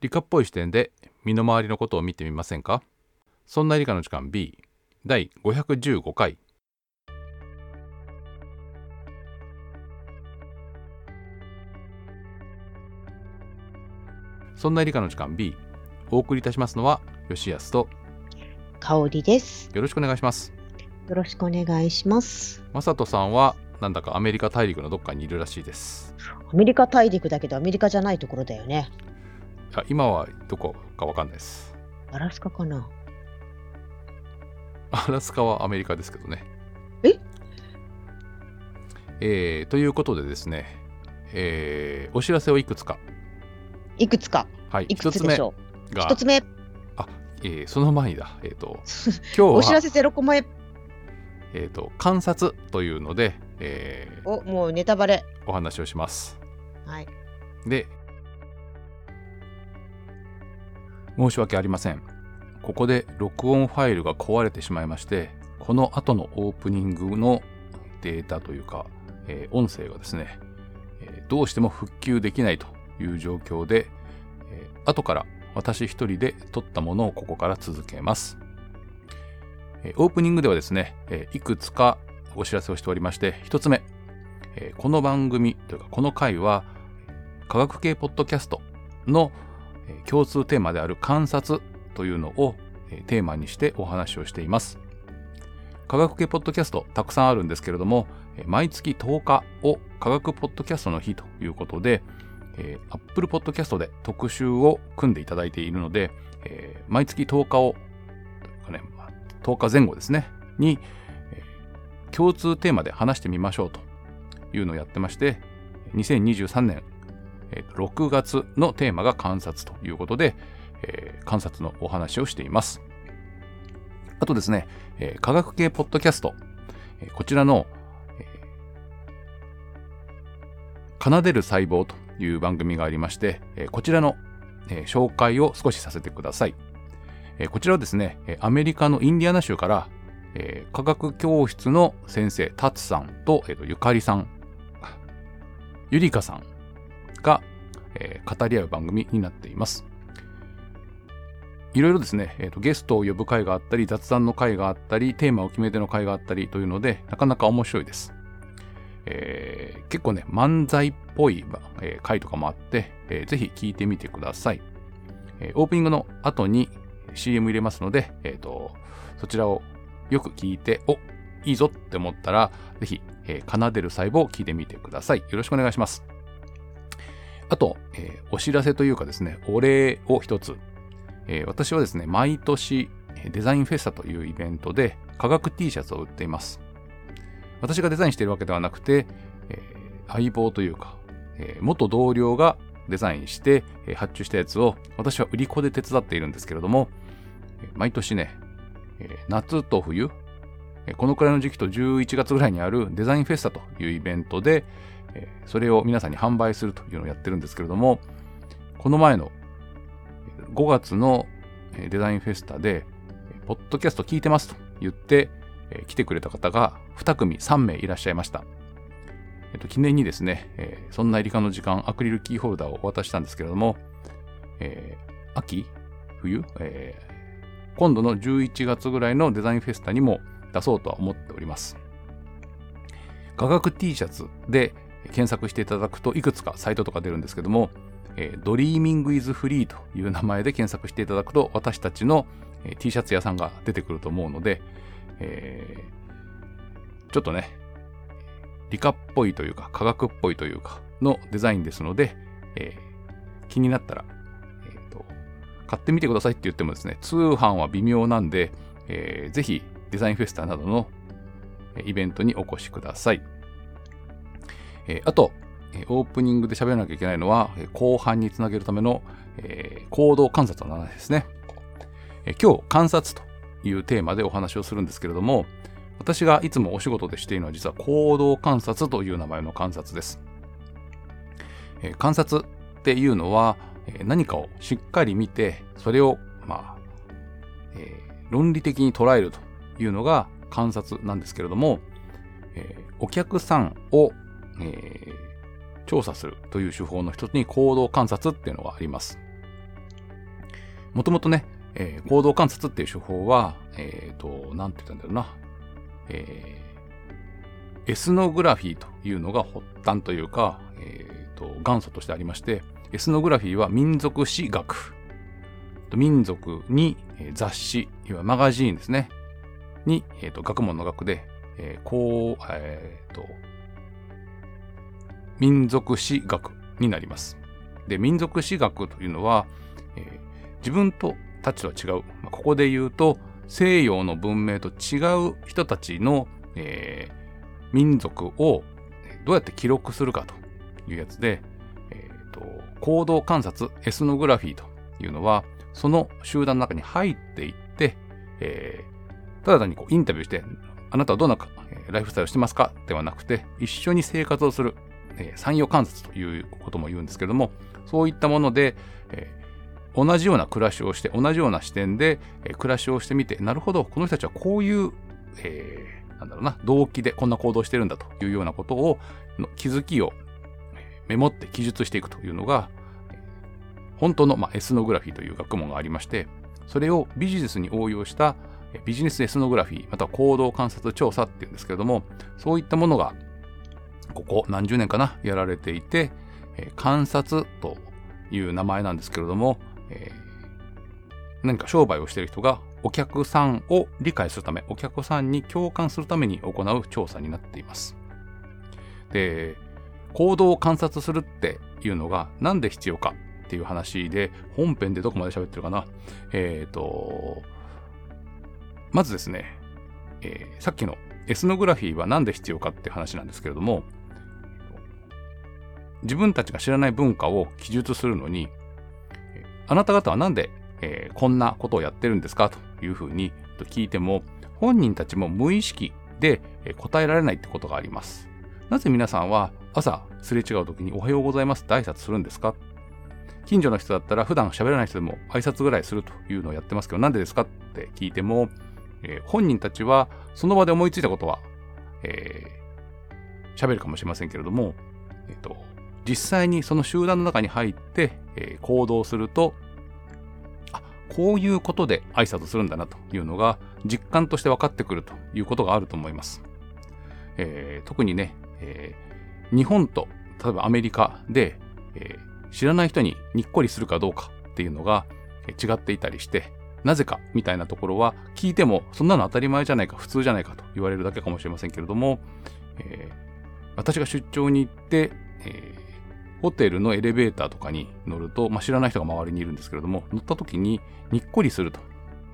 理科っぽい視点で身の回りのことを見てみませんか？そんな理科の時間 B 第515回そんな理科の時間 B お送りいたしますのは吉安と香りです。よろしくお願いしますよろしくお願いします。マサトさんはなんだかアメリカ大陸のどっかにいるらしいですアメリカ大陸だけどアメリカじゃないところだよね。あ今はどこかわかんないですアラスカかな？アラスカはアメリカですけどねえ？えーということでですね、えーお知らせをいくつかいくつか？はいいく一つでしょう？が一つ目、えーその前にだえっ、と 今日はお知らせゼロコマへ。えーと観察というので、えーお、もうネタバレ。お話をしますはい。で申し訳ありません。ここで録音ファイルが壊れてしまいましてこの後のオープニングのデータというか、えー音声がですね、えーどうしても復旧できないという状況で、えー後から私一人で撮ったものをここから続けます、えーオープニングではですね、えいくつかお知らせをしておりまして一つ目、えこの番組というかこの回は科学系ポッドキャストの共通テーマである観察というのをテーマにしてお話をしています。科学系ポッドキャストたくさんあるんですけれども、毎月10日を科学ポッドキャストの日ということで、えー Apple Podcast で特集を組んでいただいているので、毎月10日を、10日前後ですね、に、共通テーマで話してみましょうというのをやってまして、2023年えー6月のテーマが観察ということで、えー観察のお話をしています。あとですね、えー科学系ポッドキャスト、えーこちらの、えー奏でる細胞という番組がありまして、えーこちらの、えー紹介を少しさせてください。えーこちらはですね、アメリカのインディアナ州から、えー科学教室の先生、タツさんと、えーとゆかりさん、ゆりかさんが、えー語り合う番組になっています。いろいろですね、えーとゲストを呼ぶ会があったり、雑談の会があったり、テーマを決めての会があったりというので、なかなか面白いです。えー結構ね、漫才っぽい、えー回とかもあって、えーぜひ聞いてみてください。えーオープニングの後に CM 入れますので、えーとそちらをよく聞いて、おいいぞって思ったら、ぜひ、えー奏でる細胞を聞いてみてください。よろしくお願いします。あと、えーお知らせというかですね、お礼を一つ。えー私はですね、毎年デザインフェスタというイベントで科学 T シャツを売っています。私がデザインしているわけではなくて、えー相棒というか、え元同僚がデザインして、え発注したやつを私は売り子で手伝っているんですけれども、毎年ね、え夏と冬、このくらいの時期と11月ぐらいにあるデザインフェスタというイベントで、えそれを皆さんに販売するというのをやってるんですけれども、この前の5月のデザインフェスタで、ポッドキャスト聞いてますと言って、来てくれた方が2組3名いらっしゃいました。えっと、記念にですね、えそんな理科の時間アクリルキーホルダーをお渡ししたんですけれども、えー秋冬、えー今度の11月ぐらいのデザインフェスタにも出そうとは思っております。科学 T シャツで検索していただくといくつかサイトとか出るんですけども、えー、 Dreaming Is Free という名前で検索していただくと私たちの、え T シャツ屋さんが出てくると思うので、えーちょっとね、理科っぽいというか科学っぽいというかのデザインですので、えー気になったら、えーと買ってみてくださいって言ってもですね、通販は微妙なんで、えーぜひデザインフェスタなどのイベントにお越しください。えあと、オープニングで喋らなきゃいけないのは、後半につなげるための、え行動観察の話ですね、え今日、観察というテーマでお話をするんですけれども、私がいつもお仕事でしているのは実は行動観察という名前の観察です。え観察っていうのは、え何かをしっかり見て、それを、まあ、えー論理的に捉えるというのが観察なんですけれども、えーお客さんを、えー調査するという手法の一つに行動観察っていうのがあります。もともとね、えー行動観察っていう手法は、えっ、と、なんて言ったんだろうな、えーエスノグラフィーというのが発端というか、えーと元祖としてありまして、エスノグラフィーは民族史学。民族に雑誌、いわゆるマガジーンですね。に、えーと学問の学で、えーこう、えーと、民族史学になります。で、民族史学というのは、えー自分とたちとは違う、まあここで言うと、西洋の文明と違う人たちの、えー民族をどうやって記録するかというやつで、えーと行動観察、エスノグラフィーというのは、その集団の中に入っていって、えーただ単にこうインタビューして、あなたはどんなライフスタイルをしてますか？ではなくて、一緒に生活をする、えー産業観察ということも言うんですけれども、そういったもので、えー同じような暮らしをして、同じような視点で、えー暮らしをしてみて、なるほど、この人たちはこういう、えーなんだろうな、動機でこんな行動してるんだというようなことを、の気づきをメモって記述していくというのが、本当の、まあ、エスノグラフィーという学問がありまして、それをビジネスに応用したビジネスエスノグラフィー、または行動観察調査っていうんですけれども、そういったものが、ここ何十年かな、やられていて、えー観察という名前なんですけれども、えー何か商売をしている人がお客さんを理解するため、お客さんに共感するために行う調査になっています。で、行動を観察するっていうのがなんで必要かっていう話で、本編でどこまで喋ってるかな。えっ、と、まずですね、えーさっきのエスノグラフィーはなんで必要かって話なんですけれども、自分たちが知らない文化を記述するのに、あなた方はなんで、えーこんなことをやってるんですか？というふうに聞いても、本人たちも無意識で答えられないってことがあります。なぜ皆さんは朝すれ違う時におはようございますって挨拶するんですか？近所の人だったら普段喋らない人でも挨拶ぐらいするというのをやってますけど、なんでですか？って聞いても、えー本人たちはその場で思いついたことは、えー喋るかもしれませんけれども、えっ、と、実際にその集団の中に入って、え行動すると、あ、こういうことで挨拶するんだなというのが実感として分かってくるということがあると思います。えー特にね、えー日本と例えばアメリカで、えー知らない人ににっこりするかどうかっていうのが違っていたりして、なぜかみたいなところは聞いてもそんなの当たり前じゃないか普通じゃないかと言われるだけかもしれませんけれども、えー私が出張に行って、えホテルのエレベーターとかに乗ると、まあ、知らない人が周りにいるんですけれども、乗った時ににっこりすると。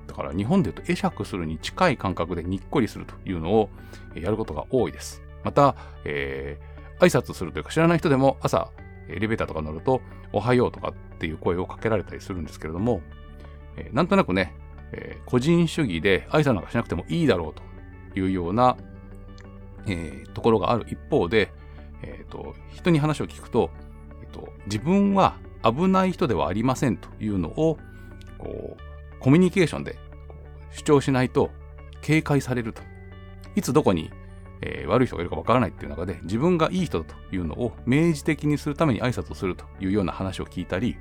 だから日本で言うと会釈するに近い感覚でにっこりするというのをやることが多いです。また、えー挨拶するというか知らない人でも朝エレベーターとか乗るとおはようとかっていう声をかけられたりするんですけれども、えーなんとなくね、えー個人主義で挨拶なんかしなくてもいいだろうというような、えーところがある一方で、えーと人に話を聞くと、自分は危ない人ではありませんというのをこうコミュニケーションで主張しないと警戒されると。いつどこに、えー悪い人がいるかわからないっていう中で自分がいい人だというのを明示的にするために挨拶をするというような話を聞いたり、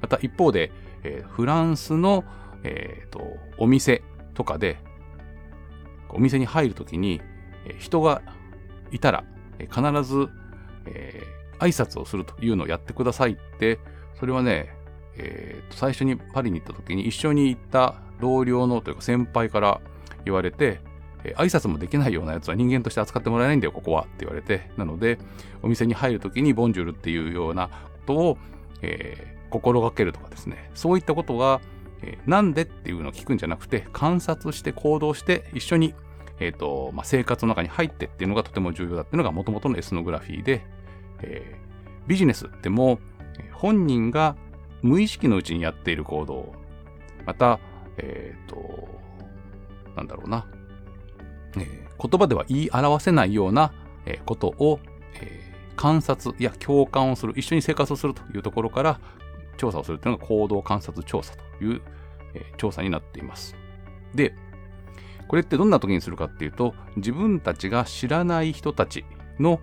また一方で、えーフランスの、えーとお店とかでお店に入るときに、えー人がいたら、必ず、えー挨拶をするというのをやってくださいって、それはね、えーと最初にパリに行った時に一緒に行った同僚のというか先輩から言われて、えー挨拶もできないようなやつは人間として扱ってもらえないんだよ、ここはって言われて、なので、お店に入る時にボンジュールっていうようなことを、えー心がけるとかですね、そういったことが、えーなんでっていうのを聞くんじゃなくて、観察して行動して一緒に、えーとまあ、生活の中に入ってっていうのがとても重要だっていうのが元々のエスノグラフィーで、えービジネスでも本人が無意識のうちにやっている行動、また、えっ、と、なんだろうな、えー言葉では言い表せないような、えーことを、えー観察や共感をする、一緒に生活をするというところから調査をするというのが行動観察調査という、えー調査になっています。で、これってどんな時にするかっていうと、自分たちが知らない人たちの、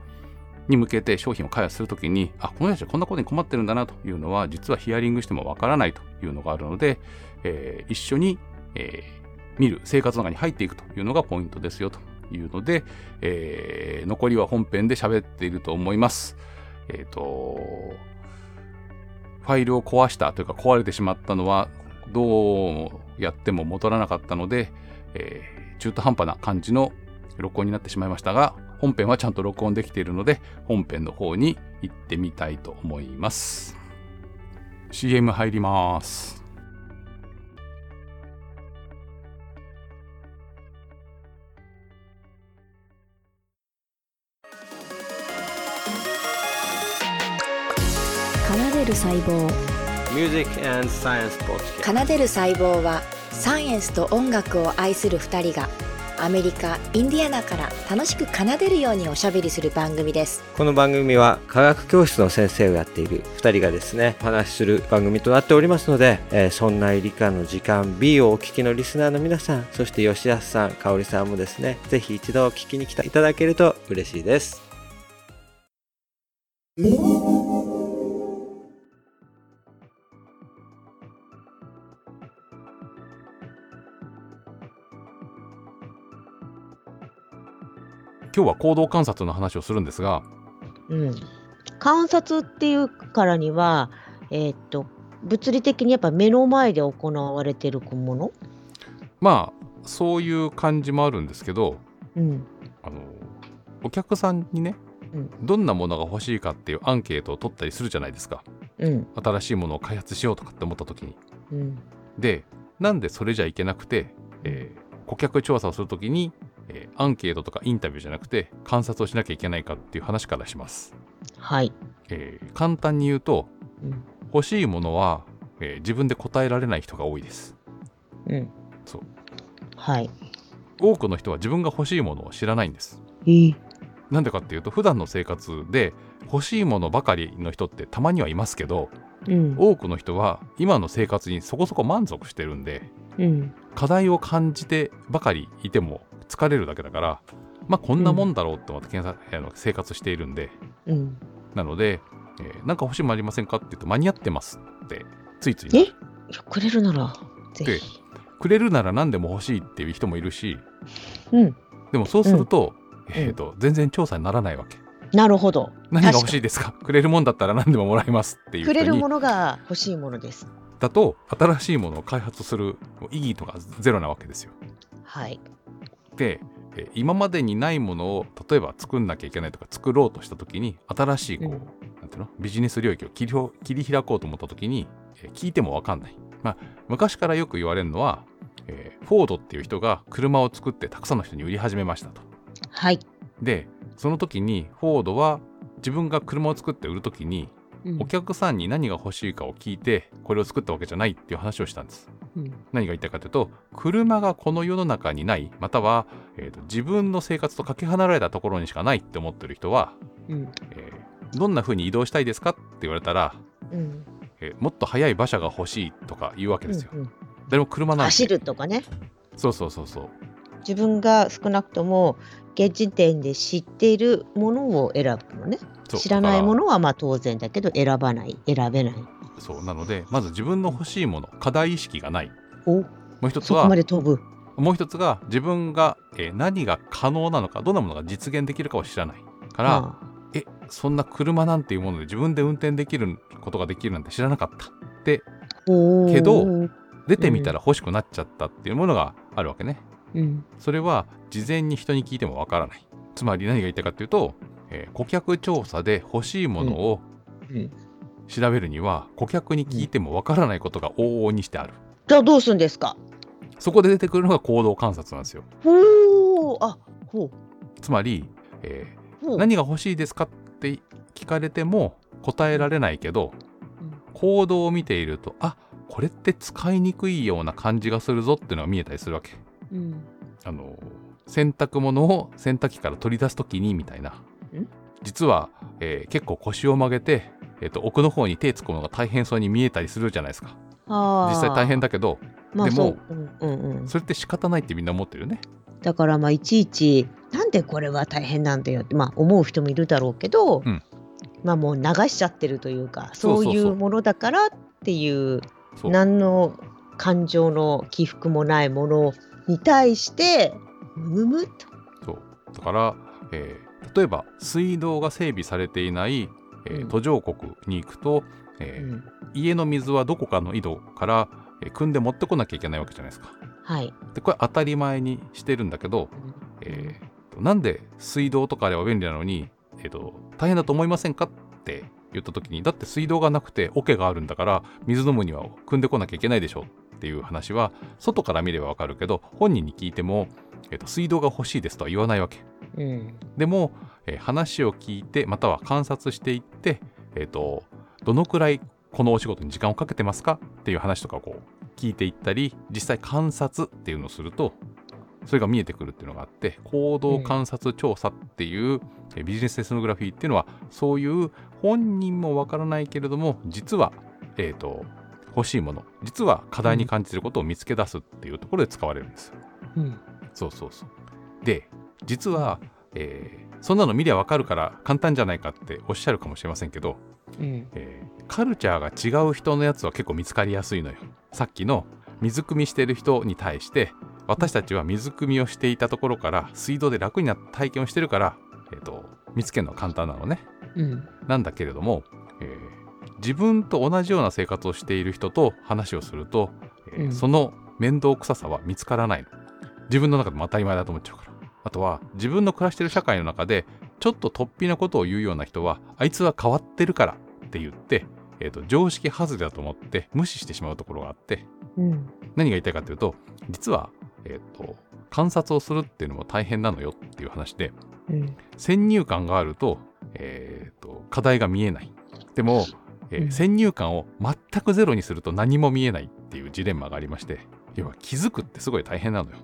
に向けて商品を開発するときにあこの人たちこんなことに困ってるんだなというのは実はヒアリングしてもわからないというのがあるので、えー一緒に、えー見る生活の中に入っていくというのがポイントですよというので、えー残りは本編で喋っていると思います。えっ、と、ファイルを壊したというか壊れてしまったのはどうやっても戻らなかったので、えー中途半端な感じの録音になってしまいましたが、本編はちゃんと録音できているので、本編の方に行ってみたいと思います。CM 入ります。奏でる細胞 Music and Science Podcast. 奏でる細胞はサイエンスと音楽を愛する2人がアメリカ・インディアナから楽しく奏でるようにおしゃべりする番組です。この番組は科学教室の先生をやっている2人がですねお話しする番組となっておりますので、えーそんな理科の時間 B をお聞きのリスナーの皆さんそして吉安さん香織さんもですねぜひ一度聞きに来ていただけると嬉しいです。今日は行動観察の話をするんですが、うん。観察っていうからには、えーっと、物理的にやっぱ目の前で行われてるもの？まあ、そういう感じもあるんですけど、うん。あの、お客さんにね、うんどんなものが欲しいかっていうアンケートを取ったりするじゃないですか。うん。新しいものを開発しようとかって思った時に。うん。で、なんでそれじゃいけなくて、えー顧客調査をするときに、えーアンケートとかインタビューじゃなくて観察をしなきゃいけないかっていう話からします。はい。えー簡単に言うと、うん。欲しいものは、えー自分で答えられない人が多いです。うん。そう。はい。多くの人は自分が欲しいものを知らないんです。えーなんでかっていうと、普段の生活で欲しいものばかりの人ってたまにはいますけど、うん。多くの人は今の生活にそこそこ満足してるんで、うん。課題を感じてばかりいても疲れるだけだから、まあこんなもんだろうって思って検査、あの生活しているんで、うん。なので、えーなんか欲しいものありませんかって言うと間に合ってますってついついえ？くれるなら、ぜひ。くれるなら何でも欲しいっていう人もいるし、うん。でもそうすると、うんえーと全然調査にならないわけ。なるほど。何が欲しいですか？くれるもんだったら何でももらえますっていうくれるものが欲しいものです。だと新しいものを開発する意義とかゼロなわけですよ。はい。でえー今までにないものを例えば作んなきゃいけないとか作ろうとした時に新しいこう、うんなんていうの？ビジネス領域を切りほ切り開こうと思った時に、えー聞いても分かんない。まあ昔からよく言われるのは、えーフォードっていう人が車を作ってたくさんの人に売り始めましたと。はい。でその時にフォードは自分が車を作って売る時にうんお客さんに何が欲しいかを聞いてこれを作ったわけじゃないっていう話をしたんです。うん何が言いたいかというと車がこの世の中にないまたは、えーと自分の生活とかけ離れたところにしかないって思ってる人は、うんえーどんな風に移動したいですかって言われたら、うんえーもっと速い馬車が欲しいとか言うわけですよ。うんうんでも車なんて走るとかね。そうそうそうそう自分が少なくとも現時点で知っているものを選ぶのね。知らないもだのはまあ当然だけど選ばない選べない。そうなのでまず自分の欲しいもの課題意識がないおもう一つはそこまで飛ぶ。もう一つが自分が、えー何が可能なのかどんなものが実現できるかを知らないから、あえそんな車なんていうもので自分で運転できることができるなんて知らなかったってけど出てみたら欲しくなっちゃったっていうものがあるわけね。うんそれは事前に人に聞いてもわからない。つまり何が言いたいかっていうと、えー顧客調査で欲しいものをうん調べるには、顧客に聞いてもわからないことが往々にしてある。じゃあどうするんですか？そこで出てくるのが行動観察なんですよ。ほうあほうつまり、えー何が欲しいですかって聞かれても答えられないけど、うん行動を見ていると、あこれって使いにくいような感じがするぞっていうのが見えたりするわけ。うんあの洗濯物を洗濯機から取り出す時にみたいな。実は、えー結構腰を曲げて、えーと奥の方に手突っ込むのが大変そうに見えたりするじゃないですか。実際大変だけど、まあでもそう。うんうんうん。それって仕方ないってみんな思ってるよね。だからまあいちいちなんでこれは大変なんだよって、まあ、思う人もいるだろうけど、うん。まあもう流しちゃってるというかそういうものだからっていう何の感情の起伏もないものに対してむむむっと。そう。だから、えー例えば水道が整備されていない、えーうん。途上国に行くと、えーうん。家の水はどこかの井戸から、えー汲んで持ってこなきゃいけないわけじゃないですか。はい、でこれ当たり前にしてるんだけど、えーとなんで水道とかあれば便利なのに、えーと大変だと思いませんかって言った時にだって水道がなくて桶があるんだから水飲むには汲んでこなきゃいけないでしょっていう話は外から見ればわかるけど本人に聞いても、えーと水道が欲しいですとは言わないわけ。うんでも、えー話を聞いてまたは観察していって、えー、とどのくらいこのお仕事に時間をかけてますかっていう話とかをこう聞いていったり実際観察っていうのをするとそれが見えてくるっていうのがあって行動観察調査っていう、えービジネスエスノグラフィーっていうのはそういう本人もわからないけれども実は、えー、と欲しいもの実は課題に感じていることを見つけ出すっていうところで使われるんですよ。うんそうそうそう。で、実は、えーそんなの見りゃわかるから簡単じゃないかっておっしゃるかもしれませんけど、うんえーカルチャーが違う人のやつは結構見つかりやすいのよ。さっきの水汲みしてる人に対して、私たちは水汲みをしていたところから水道で楽になった体験をしてるから、えーと見つけるのは簡単なのね。うんなんだけれども、えー自分と同じような生活をしている人と話をすると、えーうんその面倒くささは見つからないの。自分の中でも当たり前だと思っちゃうから。あとは自分の暮らしてる社会の中でちょっと突飛なことを言うような人はあいつは変わってるからって言って、えーと常識外れだと思って無視してしまうところがあってうん。何が言いたいかというと実は、えーと観察をするっていうのも大変なのよっていう話でうん。先入観があると,、えーと課題が見えない。でも、えーうん。先入観を全くゼロにすると何も見えないっていうジレンマがありまして要は気づくってすごい大変なのよ、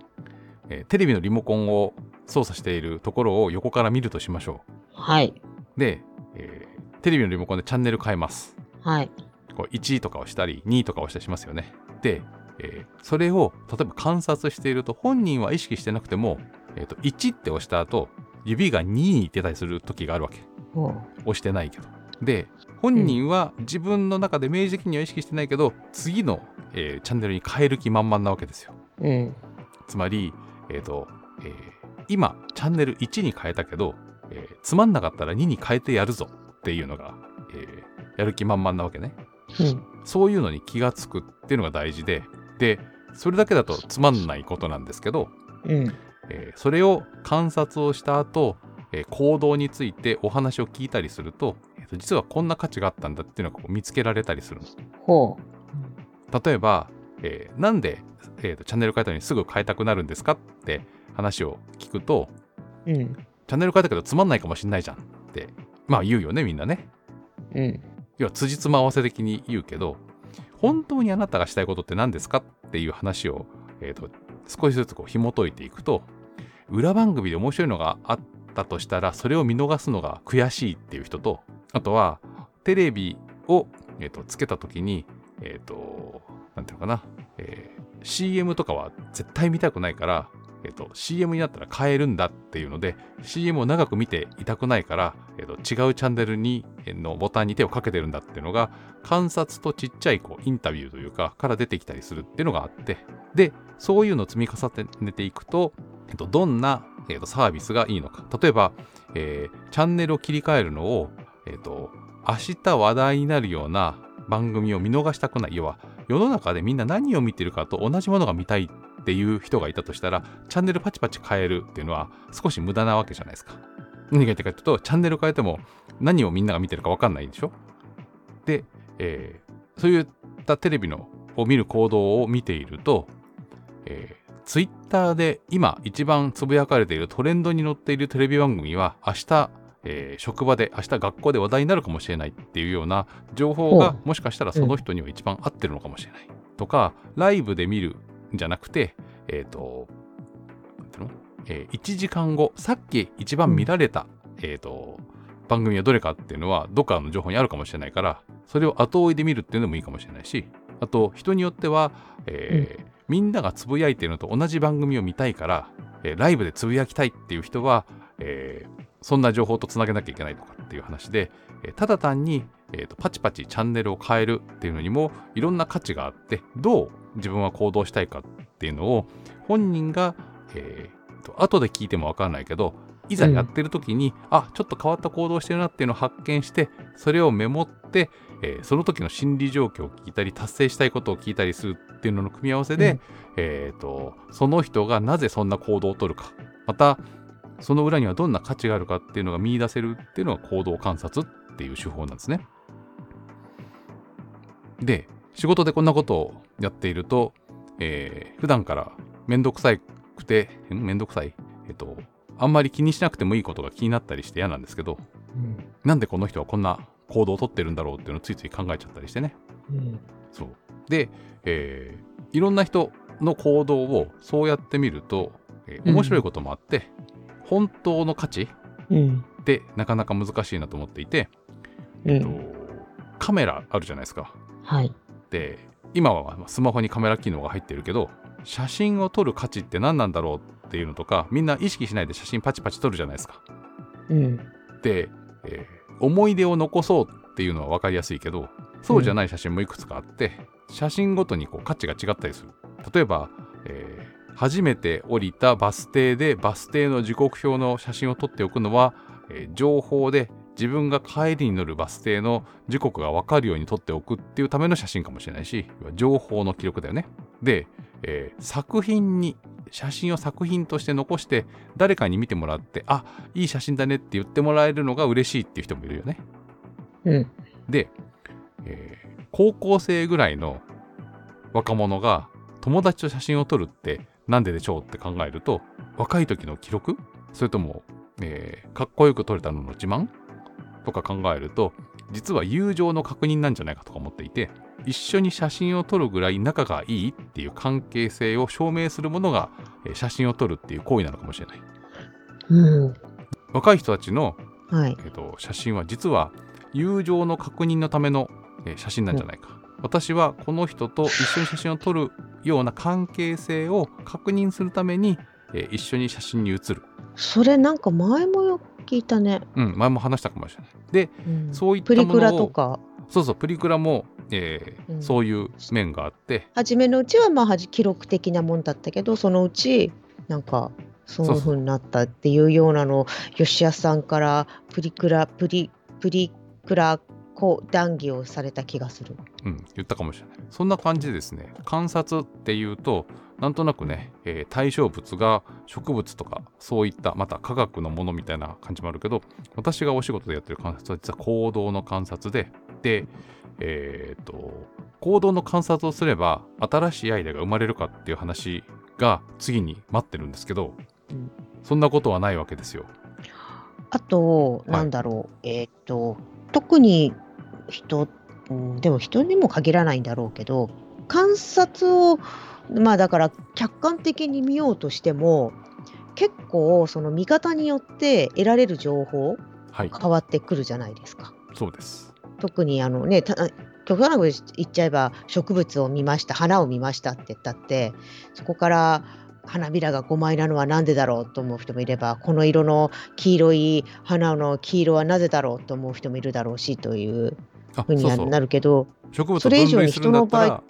えーテレビのリモコンを操作しているところを横から見るとしましょはい。うで、えーテレビのリモコンでチャンネル変えますはい。こう1とかをしたり2とかをしたりしますよねで、えーそれを例えば観察していると本人は意識してなくても、えーと1って押した後指が2に行ってたりする時があるわけほ押してないけど。で、本人は自分の中で明示的には意識してないけど、次の、えーチャンネルに変える気満々なわけですよ。う。うん。つまり、えっ、と、えー今、チャンネル1に変えたけど、えーつまんなかったら2に変えてやるぞっていうのが、えーやる気満々なわけね。うん。そういうのに気がつくっていうのが大事で、で、それだけだとつまんないことなんですけど、うん。えーそれを観察をした後、えー行動についてお話を聞いたりすると実はこんな価値があったんだっていうのがこう見つけられたりするの。ほ例えば、えーなんで、えーとチャンネル変えたのにすぐ変えたくなるんですかって話を聞くと、う。うん。チャンネル変えたけどつまんないかもしんないじゃんって、まあ言うよね、みんなね。うん。要は辻褄合わせ的に言うけど、本当にあなたがしたいことって何ですかっていう話を、えーと少しずつこう紐解いていくと、裏番組で面白いのがあったとしたら、それを見逃すのが悔しいっていう人と、あとは、テレビを、えーとつけた時に、えっ、と、なんていうのかな、えー CM とかは絶対見たくないから、えっ、と、CM になったら変えるんだっていうので、CM を長く見ていたくないから、えーと違うチャンネルに、のボタンに手をかけてるんだっていうのが、観察とちっちゃいこうインタビューというか、から出てきたりするっていうのがあって、で、そういうのを積み重ねていくと、えっと、どんな、えっと、サービスがいいのか。例えば、えーチャンネルを切り替えるのを、えっと、明日話題になるような番組を見逃したくない。要は、世の中でみんな何を見てるかと同じものが見たいっていう人がいたとしたら、チャンネルパチパチ変えるっていうのは少し無駄なわけじゃないですか。何が言ってるかというと、チャンネル変えても何をみんなが見てるか分かんないんでしょで、えーそういったテレビのを見る行動を見ていると、えー、ツイッターで今一番つぶやかれているトレンドに載っているテレビ番組は明日、えー職場で明日学校で話題になるかもしれないっていうような情報がほもしかしたらその人には一番合ってるのかもしれない、とかライブで見るんじゃなくてえっ、となんていうの、えー1時間後さっき一番見られた、えっ、と番組はどれかっていうのはどっかの情報にあるかもしれないからそれを後追いで見るっていうのもいいかもしれないしあと人によっては、えーみんながつぶやいてるのと同じ番組を見たいからえーライブでつぶやきたいっていう人は、えーそんな情報とつなげなきゃいけないとかっていう話で、えーただ単に、えーとパチパチチャンネルを変えるっていうのにもいろんな価値があってどう自分は行動したいかっていうのを本人が、えーと後で聞いても分かんないけどいざやってる時に、あちょっと変わった行動してるなっていうのを発見してそれをメモって、えーその時の心理状況を聞いたり達成したいことを聞いたりするっていうのの組み合わせで、うん。えー、とその人がなぜそんな行動をとるか。またその裏にはどんな価値があるかっていうのが見出せるっていうのが行動観察っていう手法なんですね。で仕事でこんなことをやっていると、えー普段からめんどくさくてんめんどくさいえっとあんまり気にしなくてもいいことが気になったりして嫌なんですけどうん。なんでこの人はこんな行動をとってるんだろうっていうのをついつい考えちゃったりしてね。うん。そう。で、えーいろんな人の行動をそうやってみると、えーうん。面白いこともあって、本当の価値うん。ってなかなか難しいなと思っていて、えっとうんカメラあるじゃないですか。はい。で、今はまあスマホにカメラ機能が入ってるけど、写真を撮る価値って何なんだろうっていうのとか、みんな意識しないで写真パチパチ撮るじゃないですか。うん。で、えー思い出を残そうっていうのは分かりやすいけどそうじゃない写真もいくつかあって、写真ごとにこう価値が違ったりする。例えば、えー初めて降りたバス停でバス停の時刻表の写真を撮っておくのは、えー情報で自分が帰りに乗るバス停の時刻が分かるように撮っておくっていうための写真かもしれないし情報の記録だよね。で、えー作品に写真を作品として残して誰かに見てもらってあいい写真だねって言ってもらえるのが嬉しいっていう人もいるよね。うん。で、えー高校生ぐらいの若者が友達と写真を撮るってなんででしょうって考えると若い時の記録？それとも、えーかっこよく撮れたのの自慢？とか考えると実は友情の確認なんじゃないかとか思っていて一緒に写真を撮るぐらい仲がいいっていう関係性を証明するものが、えー写真を撮るっていう行為なのかもしれない。うん。若い人たちのはい。えー、と写真は実は友情の確認のための、えー写真なんじゃないか、私はこの人と一緒に写真を撮るような関係性を確認するために、えー一緒に写真に写る、それなんか前もよく聞いたね、うん、前も話したかもしれない。でうん。そういったプリクラとか。そうそうプリクラも、えーうん。そういう面があって。初めのうちはまあ記録的なもんだったけどそのうちなんかそういう風になったっていうようなのを吉安さんからプリクラプリプリクラこう談義をされた気がする。うん、言ったかもしれない。そんな感じでですね、観察っていうと、なんとなくね、えー対象物が植物とか、そういった、また科学のものみたいな感じもあるけど、私がお仕事でやってる観察は実は行動の観察で、で、えーっと、行動の観察をすれば、新しいアイデアが生まれるかっていう話が次に待ってるんですけど、うんそんなことはないわけですよ。あと、いなんだろう、えーっと、特に人、うんでも人にも限らないんだろうけど、観察を、まあだから客観的に見ようとしても、結構その見方によって得られる情報はい、変わってくるじゃないですか。そうです。特にあのね、た極端なこと言っちゃえば植物を見ました花を見ましたって言ったってそこから花びらが5枚なのは何でだろうと思う人もいればこの色の黄色い花の黄色はなぜだろうと思う人もいるだろうしというあふうになるけど植物を分類するんだった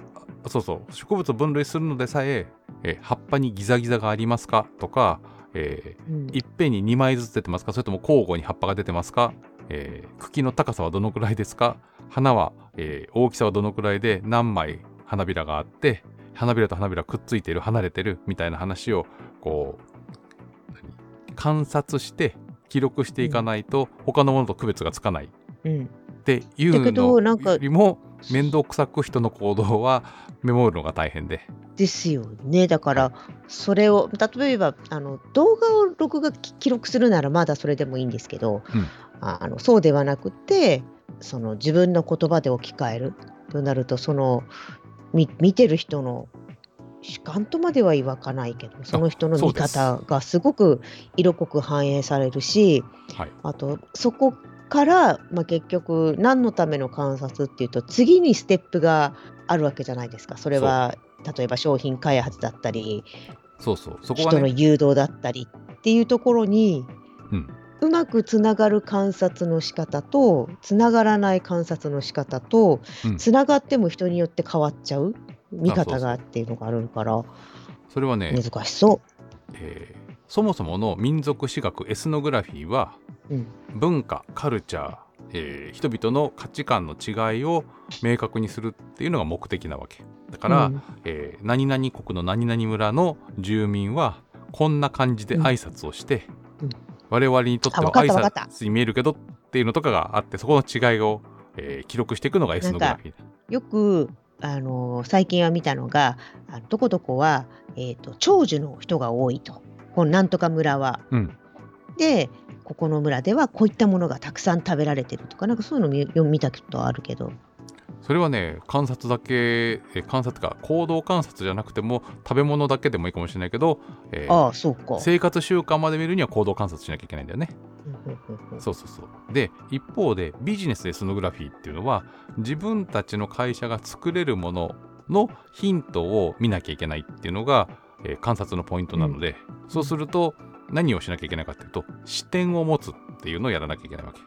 そうそう。植物を分類するのでさええ葉っぱにギザギザがありますか？とか、えーうん。いっぺんに2枚ずつ出てますか？それとも交互に葉っぱが出てますか、えー茎の高さはどのくらいですか？花は、えー大きさはどのくらいで何枚花びらがあって花びらと花びらくっついてる離れてるみたいな話をこう何？観察して記録していかないと他のものと区別がつかない。っうんていうだけどなんかのよりも面倒くさく人の行動はメモるのが大変で。ですよね。だからそれを例えばあの動画を録画き記録するならまだそれでもいいんですけど、うん。ああのそうではなくてその自分の言葉で置き換えるとなるとそのみ見てる人の主観とまでは言わかないけどその人の見方がすごく色濃く反映されるしはい。あとそこから、まあ、結局何のための観察っていうと次にステップがあるわけじゃないですか。それは例えば商品開発だったりそうそう。そこは人のね、誘導だったりっていうところに、うん。うまくつながる観察の仕方とつながらない観察の仕方とうん。つながっても人によって変わっちゃう見方がっていうのがあるからそれはね、難しそえーそもそもの民族史学エスノグラフィーはう。うん。文化カルチャー、えー人々の価値観の違いを明確にするっていうのが目的なわけ。だから、うん。えー何々国の何々村の住民はこんな感じで挨拶をして、うん。我々にとっては挨拶に見えるけどっていうのとかがあってそこの違いを、えー記録していくのがエスノグラフィー。よくあの最近は見たのがあどこどこは、えー、と長寿の人が多いとこのなんとか村は。うんでここの村ではこういったものがたくさん食べられてるとかなんかそういうの見読み見たことあるけどそれはね観察だけ、えー観察か行動観察じゃなくても食べ物だけでもいいかもしれないけど、えーああそうか。生活習慣まで見るには行動観察しなきゃいけないんだよね。そうそうそう。で一方でビジネスエスノグラフィーっていうのは自分たちの会社が作れるもののヒントを見なきゃいけないっていうのが、えー観察のポイントなので、そうすると何をしなきゃいけないかっていうと視点を持つっていうのをやらなきゃいけないわけ。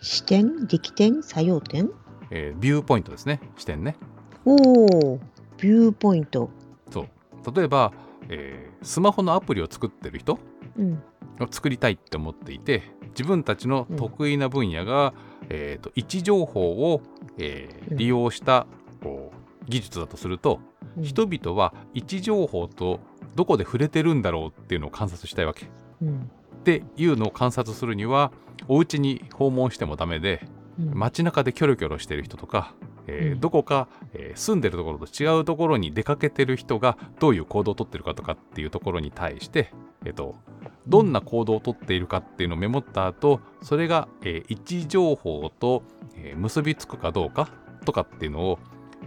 視点力点作用点？えービューポイントですね。視点ね。おおビューポイント。そう。例えば、えースマホのアプリを作ってる人うん。を作りたいって思っていて自分たちの得意な分野が、えーと位置情報を、えーうん。利用したこう技術だとすると、うん人々は位置情報とどこで触れてるんだろうっていうのを観察したいわけ。うん。っていうのを観察するにはお家に訪問してもダメでうん。街中でキョロキョロしてる人とか、えーうん。どこか、えー住んでるところと違うところに出かけてる人がどういう行動をとってるかとかっていうところに対して、えっとどんな行動をとっているかっていうのをメモった後それが、えー位置情報と、えー結びつくかどうかとかっていうのを、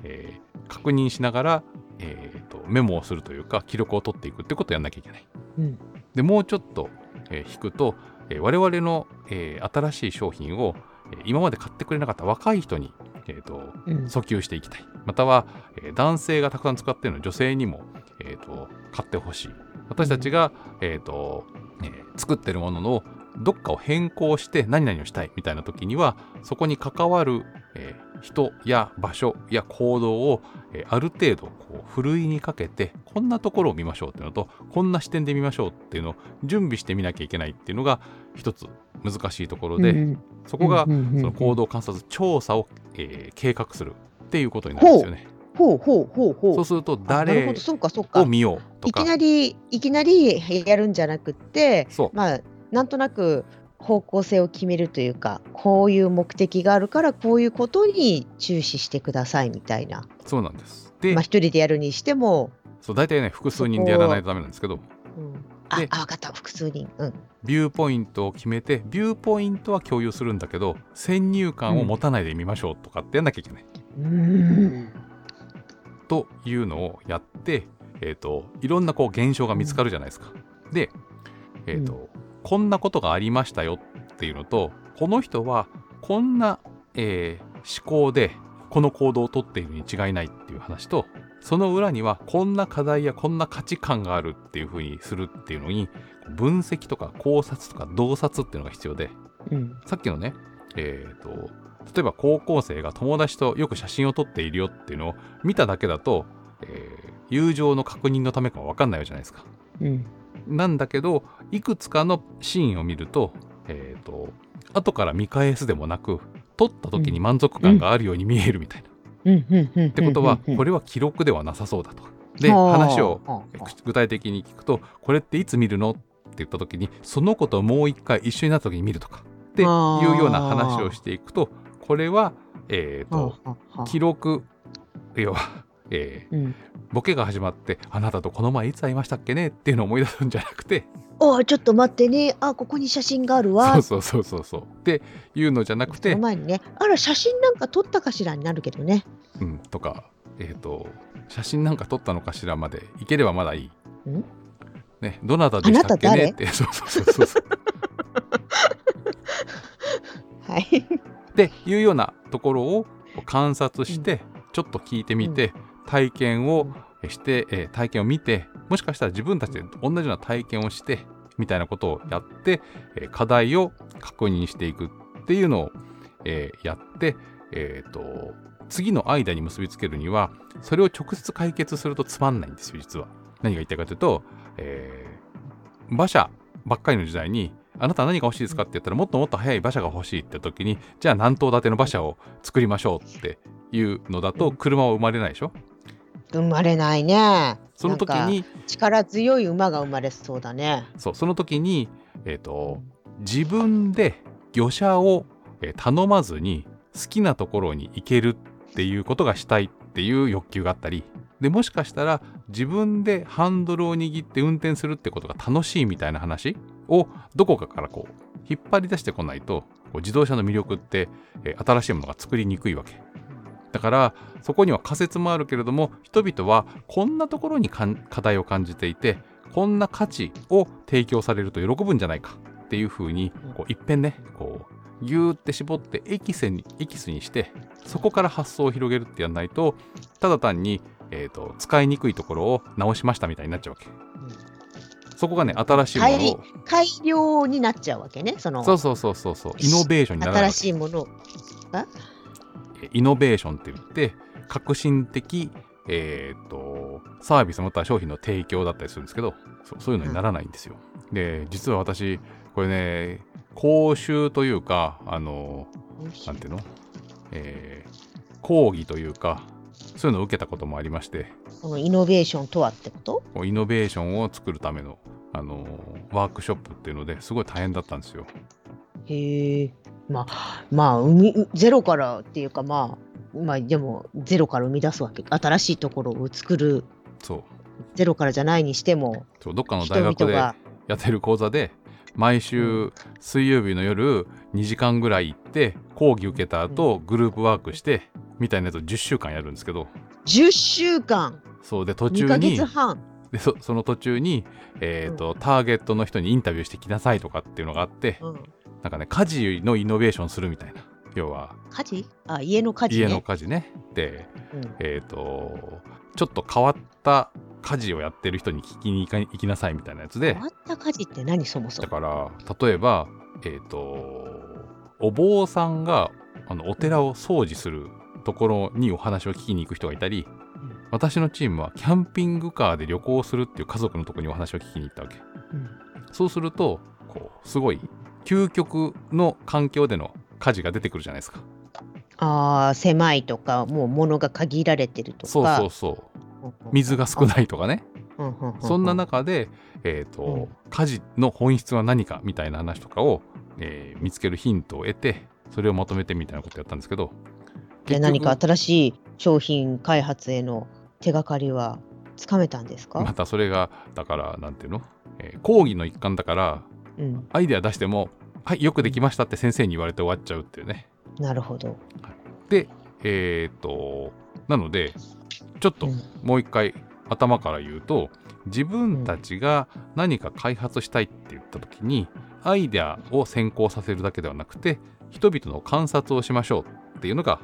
えー確認しながら、えーとメモをするというか記録を取っていくってことをやんなきゃいけない。うん。でもうちょっと、えー引くと、えー我々の、えー新しい商品を、えー今まで買ってくれなかった若い人に、えーとうん。訴求していきたい。または、えー男性がたくさん使っているの女性にも、えーと買ってほしい。私たちが、えーとえー作ってるもののどっかを変更して何々をしたいみたいな時にはそこに関わる、えー人や場所や行動を、えーある程度こうふるいにかけてこんなところを見ましょうっていうのとこんな視点で見ましょうっていうのを準備してみなきゃいけないっていうのが一つ難しいところで、うんそこがその行動観察調査を、えー計画するっていうことになるんですよね。ほうほうほうほう。そうすると誰を。見ようとかいきなりいきなりやるんじゃなくって、まあなんとなく方向性を決めるというか、こういう目的があるからこういうことに注視してくださいみたいな。そうなんです。で、まあ一人でやるにしても、そう大体ね複数人でやらないとダメなんですけどうん、あであ分かった複数人。うん。ビューポイントを決めてビューポイントは共有するんだけど先入観を持たないで見ましょうとかってやんなきゃいけない、うんというのをやって、えー、といろんなこう現象が見つかるじゃないですか。で、えーとこんなことがありましたよっていうのとこの人はこんな、えー思考でこの行動をとっているに違いないっていう話とその裏にはこんな課題やこんな価値観があるっていうふうにするっていうのに分析とか考察とか洞察っていうのが必要でうんさっきのね、えー、と例えば高校生が友達とよく写真を撮っているよっていうのを見ただけだと、えー友情の確認のためか分かんないわけじゃないですか。うんなんだけどいくつかのシーンを見ると,、えー、と後から見返すでもなく撮った時に満足感があるように見えるみたいな。っってことはこれれは記録ではなさそうだと。で話を具体的に聞くとこれっていつ見るの？って言った時にそのことをもう一回一緒になった時に見るとか。っていうような話をしていくとこれは、えー、と記録要は、えーうんボケが始まってあなたとこの前いつ会いましたっけね？っていうのを思い出すんじゃなくて。おいちょっと待ってね。あここに写真があるわ。そうそうそうそうそう。っていうのじゃなくそての前にねあら写真なんか撮ったかしらになるけどね。うん、とか、えっ、と、写真なんか撮ったのかしらまでいければまだいい。ん？ね、どなたでしたっけね？って、そうそうそうそうそう。はい。っていうようなところを観察して、ちょっと聞いてみて、体験をして、え体験を見て、もしかしたら自分たちで同じような体験をしてみたいなことをやって、え課題を確認していくっていうのを、えやって、えーと次のアイデアに結びつけるにはそれを直接解決するとつまんないんですよ実は。何が言いたいかというと、えー馬車ばっかりの時代にあなた何が欲しいですかって言ったらもっともっと速い馬車が欲しいって時にじゃあ何頭立ての馬車を作りましょうっていうのだと車は生まれないでしょ生まれないね。その時に力強い馬が生まれそうだね。そうその時に、えー、と自分で魚車をえー頼まずに好きなところに行けるっていうことがしたいっていう欲求があったりでもしかしたら自分でハンドルを握って運転するってことが楽しいみたいな話をどこかからこう引っ張り出してこないとこう自動車の魅力って、えー新しいものが作りにくいわけだからそこには仮説もあるけれども人々はこんなところに課題を感じていてこんな価値を提供されると喜ぶんじゃないかっていうふうにこういっぺんねこうギューって絞ってエキスにエキスにしてそこから発想を広げるってやんないとただ単に、えー、と使いにくいところを直しましたみたいになっちゃうわけ。そこがね新しいものを改良になっちゃうわけね。その。そうそうそうそうそう。イノベーションにならないわ新けしいものを。イノベーションって言って革新的、えー、とサービスまたは商品の提供だったりするんですけどそういうのにならないんですよ。で実は私これね講習というかあのなんていうの、えー講義というかそういうのを受けたこともありましてこのイノベーションとはってこと？イノベーションを作るためのあのワークショップっていうのですごい大変だったんですよ。へえ。まあ、まあ、ゼロからっていうか、まあ、まあ、でも、ゼロから生み出すわけ。新しいところを作る。そうゼロからじゃないにしても、そうどっかの人大学で。やってる講座で毎週水曜日の夜2時間ぐらい行って講義受けた後グループワークしてみたいなやつを10週間やるんですけど10週間、そうで途2ヶ中に月半。でそその途中に、えーとターゲットの人にインタビューしてきなさいとかっていうのがあってうん、なんかね家事のイノベーションするみたいな。要は家事？あ、家の家事、ね。家の家事ね。でうん。えっ、とちょっと変わった家事をやってる人に聞きに行きなさいみたいなやつで。変わった家事って何そもそだも。から例えばえっ、とお坊さんがあのお寺を掃除するところにお話を聞きに行く人がいたり私のチームはキャンピングカーで旅行するっていう家族のところにお話を聞きに行ったわけ。うん。そうするとこうすごい究極の環境での家事が出てくるじゃないですか。ああ、狭いとか、もう物が限られてるとか。そうそうそう。水が少ないとかね。そんな中で、えーと家事の本質は何かみたいな話とかを、えー見つけるヒントを得てそれをまとめてみたいなことやったんですけど。じゃあ何か新しい商品開発への手がかりはつかめたんですか、またそれがだからなんていうの、えー講義の一環だからうん、アイデア出しても「はいよくできました」って先生に言われて終わっちゃうっていうね。なるほど。でえっ、となのでちょっとうん。もう一回頭から言うと自分たちが何か開発したいって言った時にアイデアを先行させるだけではなくて人々の観察をしましょうっていうのが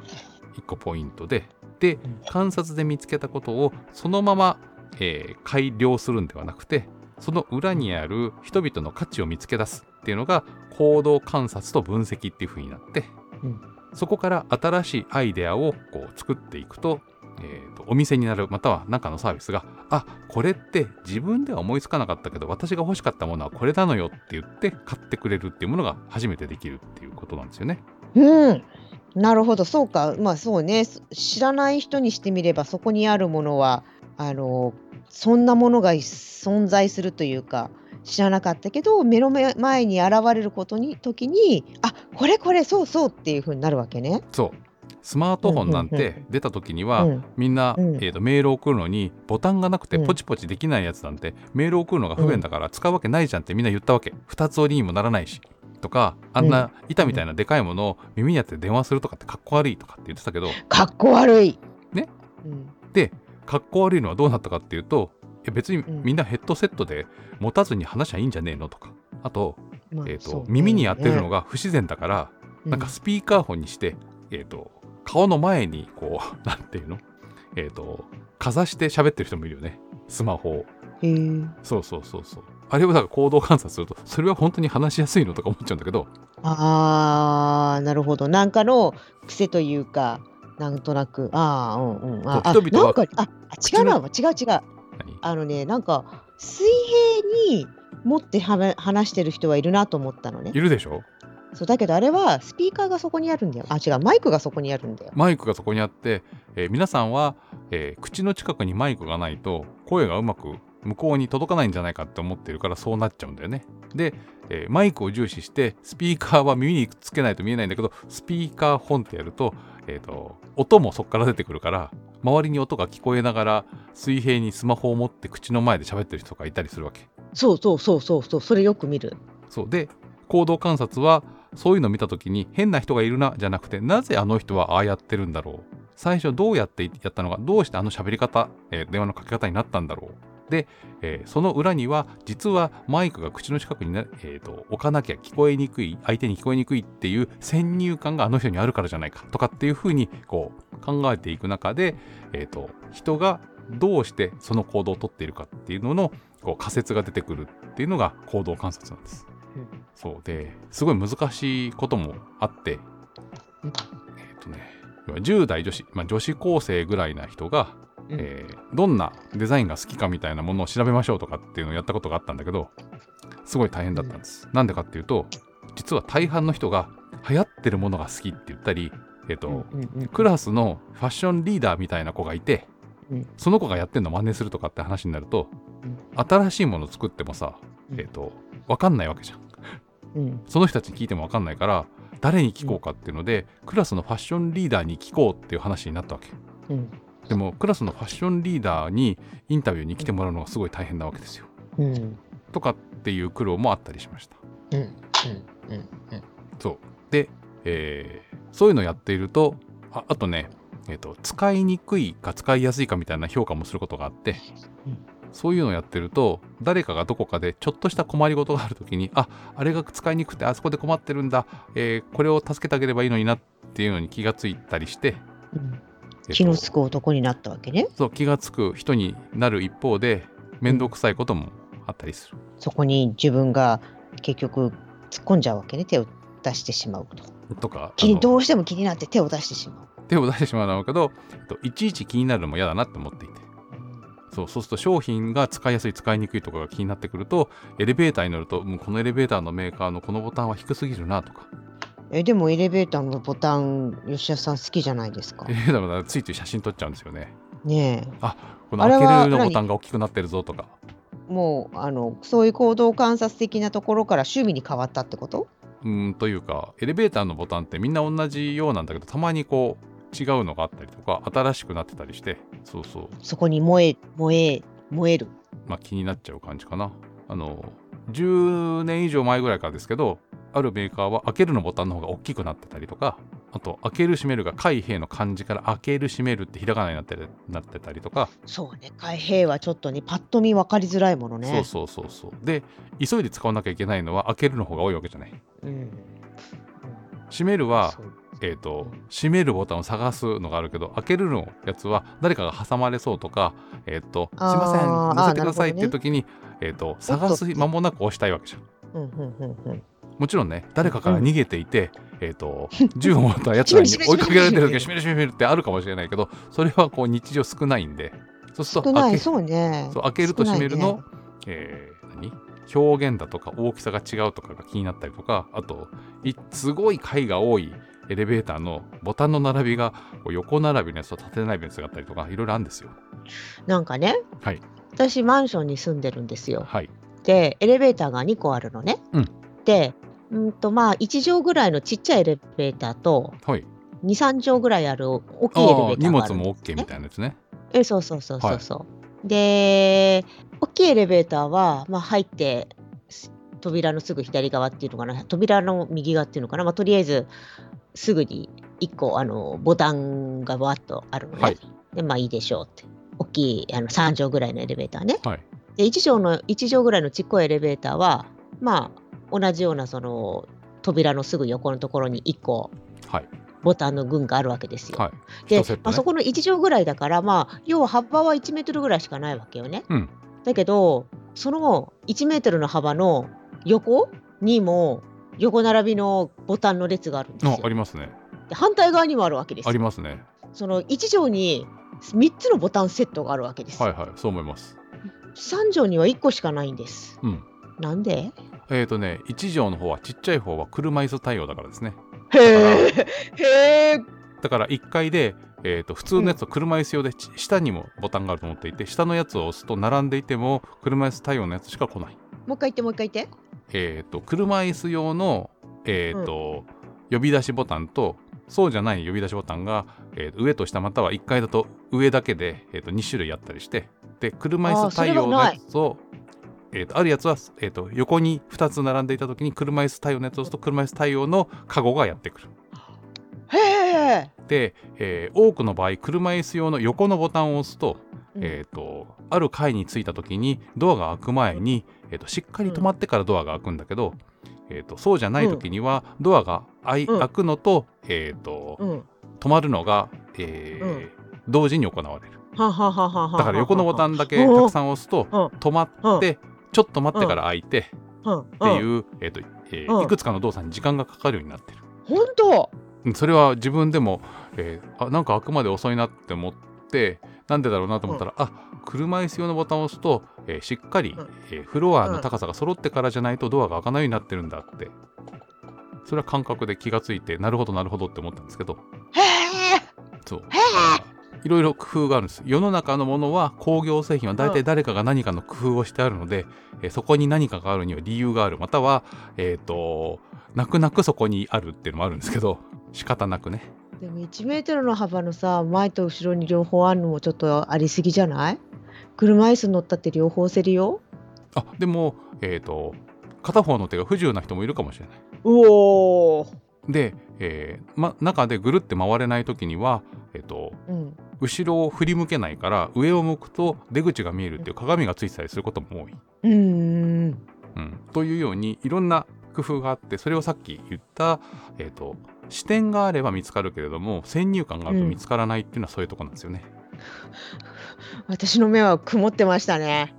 一個ポイントでで観察で見つけたことをそのまま、えー改良するんではなくてその裏にある人々の価値を見つけ出すっていうのが行動観察と分析っていう風になって、うん。そこから新しいアイデアをこう作っていくと,、えーとお店になるまたは何かのサービスがあこれって自分では思いつかなかったけど私が欲しかったものはこれなのよって言って買ってくれるっていうものが初めてできるっていうことなんですよね。うん、なるほど、そうか、まあそうね、す知らない人にしてみれば、そこにあるものは、あの、そんなものが存在するというか、知らなかったけど、目の前前に現れることに時に、あこれこれ、そうそうっていうふうになるわけね。そう。スマートフォンなんて出た時には、うん。みんな、うん。えーとメールを送るのにボタンがなくてうん。ポチポチできないやつなんて、メールを送るのが不便だから使うわけないじゃんってみんな言ったわけ。2つ折りにもならないし。とかあんな板みたいなでかいものを耳にやって電話するとかってかっこ悪いとかって言ってたけど。かっこ悪い。ね。うん、でかっこ悪いのはどうなったかっていうといや別にうん。みんなヘッドセットで持たずに話しゃいいんじゃねえのとか。あと,、まあえーと耳に当てるのが不自然だから、なんかスピーカーフォンにして、えー、と顔の前にこう なんていうの？えっ、とかざして喋ってる人もいるよね。スマホを。そうそうそうそう。あれをだから行動観察するとそれは本当に話しやすいのとか思っちゃうんだけど。ああ、なるほど。なんかの癖というか、なんとなく、ああ、うんうん。ああ、人々はなんか、あ、あ違うな、違う違う。何？あのね、なんか、水平に持ってはめ話してる人はいるなと思ったのねい。るでしょ？そうだけどあれはスピーカーがそこにあるんだよ。あ、違う、マイクがそこにあるんだよ。マイクがそこにあって、えー皆さんは、えー口の近くにマイクがないと声がうまく向こうに届かないんじゃないかって思ってるからそうなっちゃうんだよね。で、えーマイクを重視してスピーカーは耳につけないと見えないんだけどスピーカー本ってやると,、えーと音もそこから出てくるから周りに音が聞こえながら水平にスマホを持って口の前で喋ってる人がいたりするわけ。そうそうそうそうそう、それよく見る。そうで行動観察はそういうのを見た時に変な人がいるなじゃなくてなぜあの人はああやってるんだろう最初どうやってやったのかどうしてあの喋り方、えー電話のかけ方になったんだろうで、えーその裏には実はマイクが口の近くにな、えーと置かなきゃ聞こえにくい相手に聞こえにくいっていう先入観があの人にあるからじゃないかとかっていうふうにこう考えていく中で、えーと人がどうしてその行動をとっているかっていうののこう仮説が出てくるっていうのが行動観察なんです。そうですごい難しいこともあって、えっ、とね10代女子、まあ、女子高生ぐらいな人が、うん。えーどんなデザインが好きかみたいなものを調べましょうとかっていうのをやったことがあったんだけどすごい大変だったんです。なんでかっていうと実は大半の人が流行ってるものが好きって言ったり、えっとうんうんうんクラスのファッションリーダーみたいな子がいて、うん。その子がやってんの真似するとかって話になると、うん。新しいもの作ってもさ、うん。えっ、と分かんないわけじゃん。うん。その人たちに聞いても分かんないから誰に聞こうかっていうので、クラスのファッションリーダーに聞こうっていう話になったわけ。でもクラスのファッションリーダーにインタビューに来てもらうのがすごい大変なわけですよ。うんとかっていう苦労もあったりしました。うんうんうんそうで、えーそういうのやっているとああとね、えーと使いにくいか使いやすいかみたいな評価もすることがあって、うんそういうのをやってると誰かがどこかでちょっとした困りごとがある時にああれが使いにくくてあそこで困ってるんだ、えーこれを助けてあげればいいのになっていうのに気がついたりして、うんえーと気のつく男になったわけね。そう気がつく人になる一方で面倒くさいこともあったりする。そこに自分が結局突っ込んじゃうわけね。手を出してしまうと。とか気にどうしても気になって手を出してしまう。手を出してしまうんだろうけど、えっといちいち気になるのも嫌だなって思っていて。そうそうすると商品が使いやすい使いにくいとかが気になってくるとエレベーターに乗るともうこのエレベーターのメーカーのこのボタンは低すぎるなとかえでもエレベーターのボタン吉田さん好きじゃないですか？エレベーターのボタンついつい写真撮っちゃうんですよね。ねこのあれは開けるのボタンが大きくなってるぞとか。えもうあのそういう行動観察的なところから趣味に変わったってこと？うーんというかエレベーターのボタンってみんな同じようなんだけどたまにこう違うのがあったりとか新しくなってたりして。そうそう。そこに燃え燃え燃える。まあ、気になっちゃう感じかな。あの10年以上前ぐらいからですけどあるメーカーは開けるのボタンの方が大きくなってたりとかあと開ける閉めるが開閉の漢字から開ける閉めるってひらがなになってるなってたりとか、そうね。開閉はちょっとねパッと見分かりづらいものね。そうそうそうそう。で急いで使わなきゃいけないのは開けるの方が多いわけじゃない。うん。閉めるはえー、と閉めるボタンを探すのがあるけど開けるのやつは誰かが挟まれそうとか、えー、とすいません乗せてくださいっていう時に、えー、と探す間もなく押したいわけじゃん。うんうんうんうんもちろんね、誰かから逃げていて、えっ、と、銃を持ったやつらに 追いかけられてる時に、閉閉める閉めるってあるかもしれないけど、それはこう日常少ないんで、そうすると開けそうね。そう開けると閉めるの、えー何？表現だとか大きさが違うとかが気になったりとか、あと、いすごい階が多いエレベーターのボタンの並びが横並びのやつと縦並びのやつがあったりとか、いろいろあるんですよ。なんかね、はい。私マンションに住んでるんですよ。はい。でエレベーターが2個あるのね、うん。でうんとまあ1畳ぐらいのちっちゃいエレベーターとはい。23畳ぐらいある大きいあエレベーターがある物も OK みたいなやつね。えそうそうそうそうそう、で大きいエレベーターは、まあ、入ってす扉のすぐ左側っていうのかな。扉の右側っていうのかな、まあ、とりあえずすぐに1個あのボタンがわっとあるのね、はい。でまあいいでしょうって。大きいあの3畳ぐらいのエレベーターね。はい。で1畳の1畳ぐらいのちっこいエレベーターはまあ同じようなその扉のすぐ横のところに1個はい。ボタンの群があるわけですよ。はい。で、ねまあ、そこの1畳ぐらいだから、まあ、要は幅は1メートルぐらいしかないわけよね。うんだけどその1メートルの幅の横にも横並びのボタンの列があるんですあよ。ありますね。で反対側にもあるわけですありよ。ますね。その1畳に3つのボタンセットがあるわけです。はいはい、そう思います。3畳には1個しかないんです。うん。なんで？えっ、とね、1畳の方はちっちゃい方は車椅子対応だからですね。へえへえだから1階で、えー、と普通のやつと車椅子用でち下にもボタンがあると思っていて下のやつを押すと並んでいても車椅子対応のやつしか来ない。もう一回言ってもう一回言って。えー、と車椅子用の、えーと呼び出しボタンとそうじゃない呼び出しボタンが、えーと上と下または1階だと上だけで、えー、と2種類あったりしてで車椅子対応のやつをえー、とあるやつは、えー、と横に2つ並んでいた時に車椅子対応のやつを押すと車椅子対応のカゴがやってくる。へえ、で、えー多くの場合車椅子用の横のボタンを押すと,、うん。えー、とある階に着いた時にドアが開く前に、えー、としっかり止まってからドアが開くんだけど、えー、とそうじゃない時にはドアが開くのと,、えー、とうん。止まるのが、えーうん。同時に行われる。だから横のボタンンだけたくさん押すとうん。止まってちょっと待ってから開いてっっていう、えーとえーうん。いくつかの動作に時間がかかるようになってる。本当？うんそれは自分でも、えーあなんか開くまで遅いなって思ってなんでだろうなと思ったら、あ車椅子用のボタンを押すと、えーしっかり、うん。えーフロアの高さが揃ってからじゃないとドアが開かないようになってるんだって。それは感覚で気がついてなるほどなるほどって思ったんですけど。へえそういろいろ工夫があるんです。世の中のものは工業製品は大体誰かが何かの工夫をしてあるので、えーそこに何かがあるには理由がある。またはえっ、と泣く泣くそこにあるっていうのもあるんですけど仕方なくね。でも1メートルの幅のさ前と後ろに両方あるのもちょっとありすぎじゃない？車椅子乗ったって両方押せるよ？あでもえっ、と片方の手が不自由な人もいるかもしれない。うおーで、えーま、中でぐるって回れない時にはえっ、とうん。後ろを振り向けないから上を向くと出口が見えるっていう鏡がついてたりすることも多い。うーんうん、というようにいろんな工夫があってそれをさっき言った、えー、と視点があれば見つかるけれども先入観があると見つからないっていうのはそういうとこなんですよね。私の目は曇ってましたね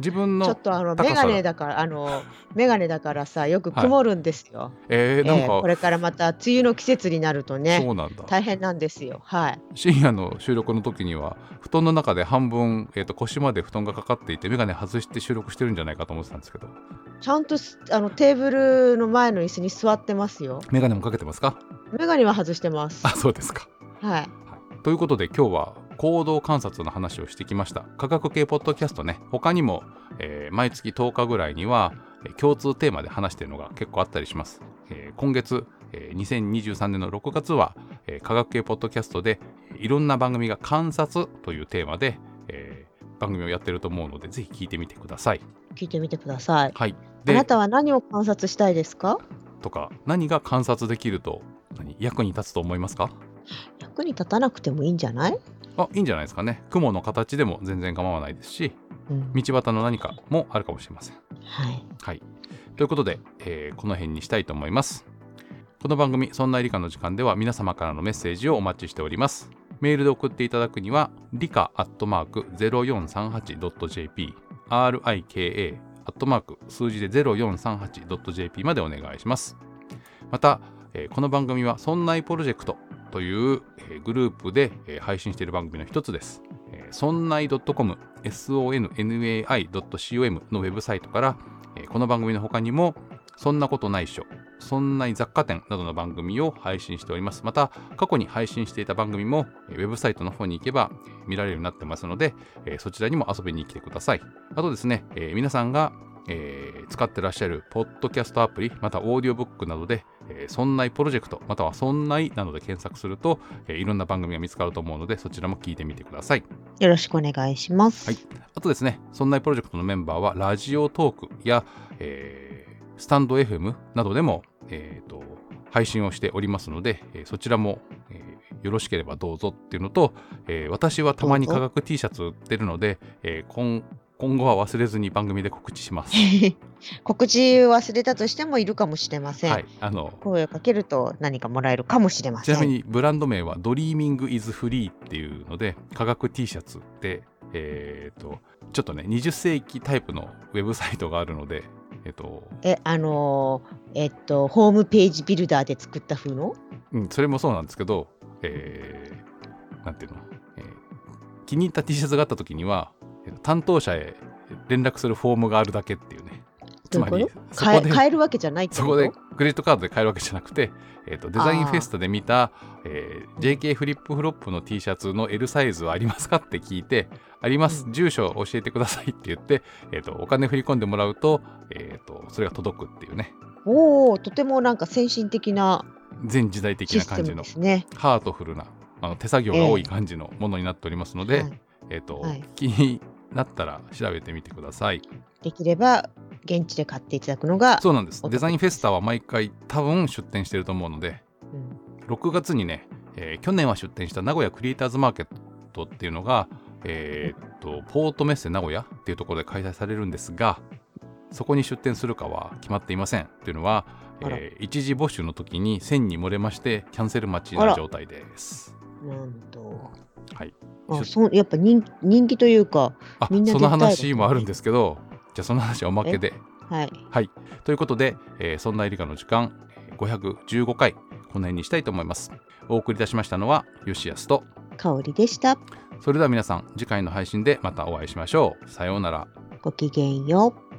自分のちょっとあのメガネだからあの メガネだからさよく曇るんですよ、えー、なんか、えーこれからまた梅雨の季節になるとねそうなんだ。大変なんですよ。はい。深夜の収録の時には布団の中で半分、えー、と腰まで布団がかかっていて眼鏡外して収録してるんじゃないかと思ってたんですけど。ちゃんとすあのテーブルの前の椅子に座ってますよ。眼鏡もかけてますか？メガネは外してます。あそうですか。はい。はい。ということで今日は行動観察の話をしてきました。科学系ポッドキャストね。他にも、えー毎月10日ぐらいには、えー共通テーマで話しているのが結構あったりします、えー今月、えー2023年の6月は、えー科学系ポッドキャストでいろんな番組が観察というテーマで、えー番組をやってると思うのでぜひ聞いてみてください。聞いてみてください。はい。あでなたは何を観察したいですか？とか何が観察できると何役に立つと思いますか？役に立たなくてもいいんじゃない、あいいんじゃないですかね雲の形でも全然構わないですしうん道端の何かもあるかもしれません。はい、はい。ということで、えーこの辺にしたいと思います。この番組、そんな理科の時間では皆様からのメッセージをお待ちしております。メールで送っていただくには、理科アットマーク 0438.jp、rika アットマーク数字で 0438.jp までお願いします。また、えーこの番組は、そんないプロジェクトという、グループで、配信している番組の一つです。そんない .com、sonnai.com のウェブサイトから、この番組の他にも、そんなことないしょ、そんない雑貨店などの番組を配信しております。また、過去に配信していた番組も、ウェブサイトの方に行けば見られるようになってますので、そちらにも遊びに来てください。あとですね、皆さんが、使ってらっしゃるポッドキャストアプリ、またオーディオブックなどで、えー、そんないプロジェクト、またはそんないなどで検索すると、えーいろんな番組が見つかると思うので、そちらも聞いてみてください。よろしくお願いします。はいあとですね、そんなプロジェクトのメンバーは、ラジオトークや、えースタンド FM などでも、えーと配信をしておりますので、えーそちらも、えーよろしければどうぞっていうのと、えー私はたまに科学 T シャツ売ってるので、えー今今後は忘れずに番組で告知します。告知忘れたとしてもいるかもしれません。はい、あの声をかけると何かもらえるかもしれません。ちなみにブランド名は Dreaming Is Free っていうので科学 T シャツでえー、とちょっとね20世紀タイプのウェブサイトがあるので、えっ、とえ、あのーえっと、ホームページビルダーで作った風の？うん、それもそうなんですけど、えーなんていうの、えー気に入った T シャツがあった時にはえー担当者へ連絡するフォームがあるだけっていうね。つまりそこで 買えるわけじゃないってこと？そこでクレジットカードで買えるわけじゃなくて、えー、とデザインフェスタで見た、えー JK フリップフロップの T シャツの L サイズはありますかって聞いてあります、う住所を教えてくださいって言って、えー、とお金振り込んでもらうと,、えー、とそれが届くっていうね。おお、とてもなんか先進的な全時代的な感じのですね。ハートフルなあの手作業が多い感じのものになっておりますので、はい。えーとはい。気になったら調べてみてください。できれば現地で買っていただくのが、そうなんです。デザインフェスタは毎回多分出店してると思うのでうん。6月にね、えー去年は出店した名古屋クリエイターズマーケットっていうのが、えーっとポートメッセ名古屋っていうところで開催されるんですがそこに出店するかは決まっていませんというのは、えー一時募集の時に1000に漏れましてキャンセル待ちあら。な状態です。なんと、はい、あそうやっぱ人人気というか、あみんなその話もあるんですけどじゃあその話はおまけで。はい、はい。ということで、えーそんなエリカの時間えー515回この辺にしたいと思います。お送りいたしましたのはヨシヤスと香りでした。それでは皆さん次回の配信でまたお会いしましょう。さようなら。ごきげんよう。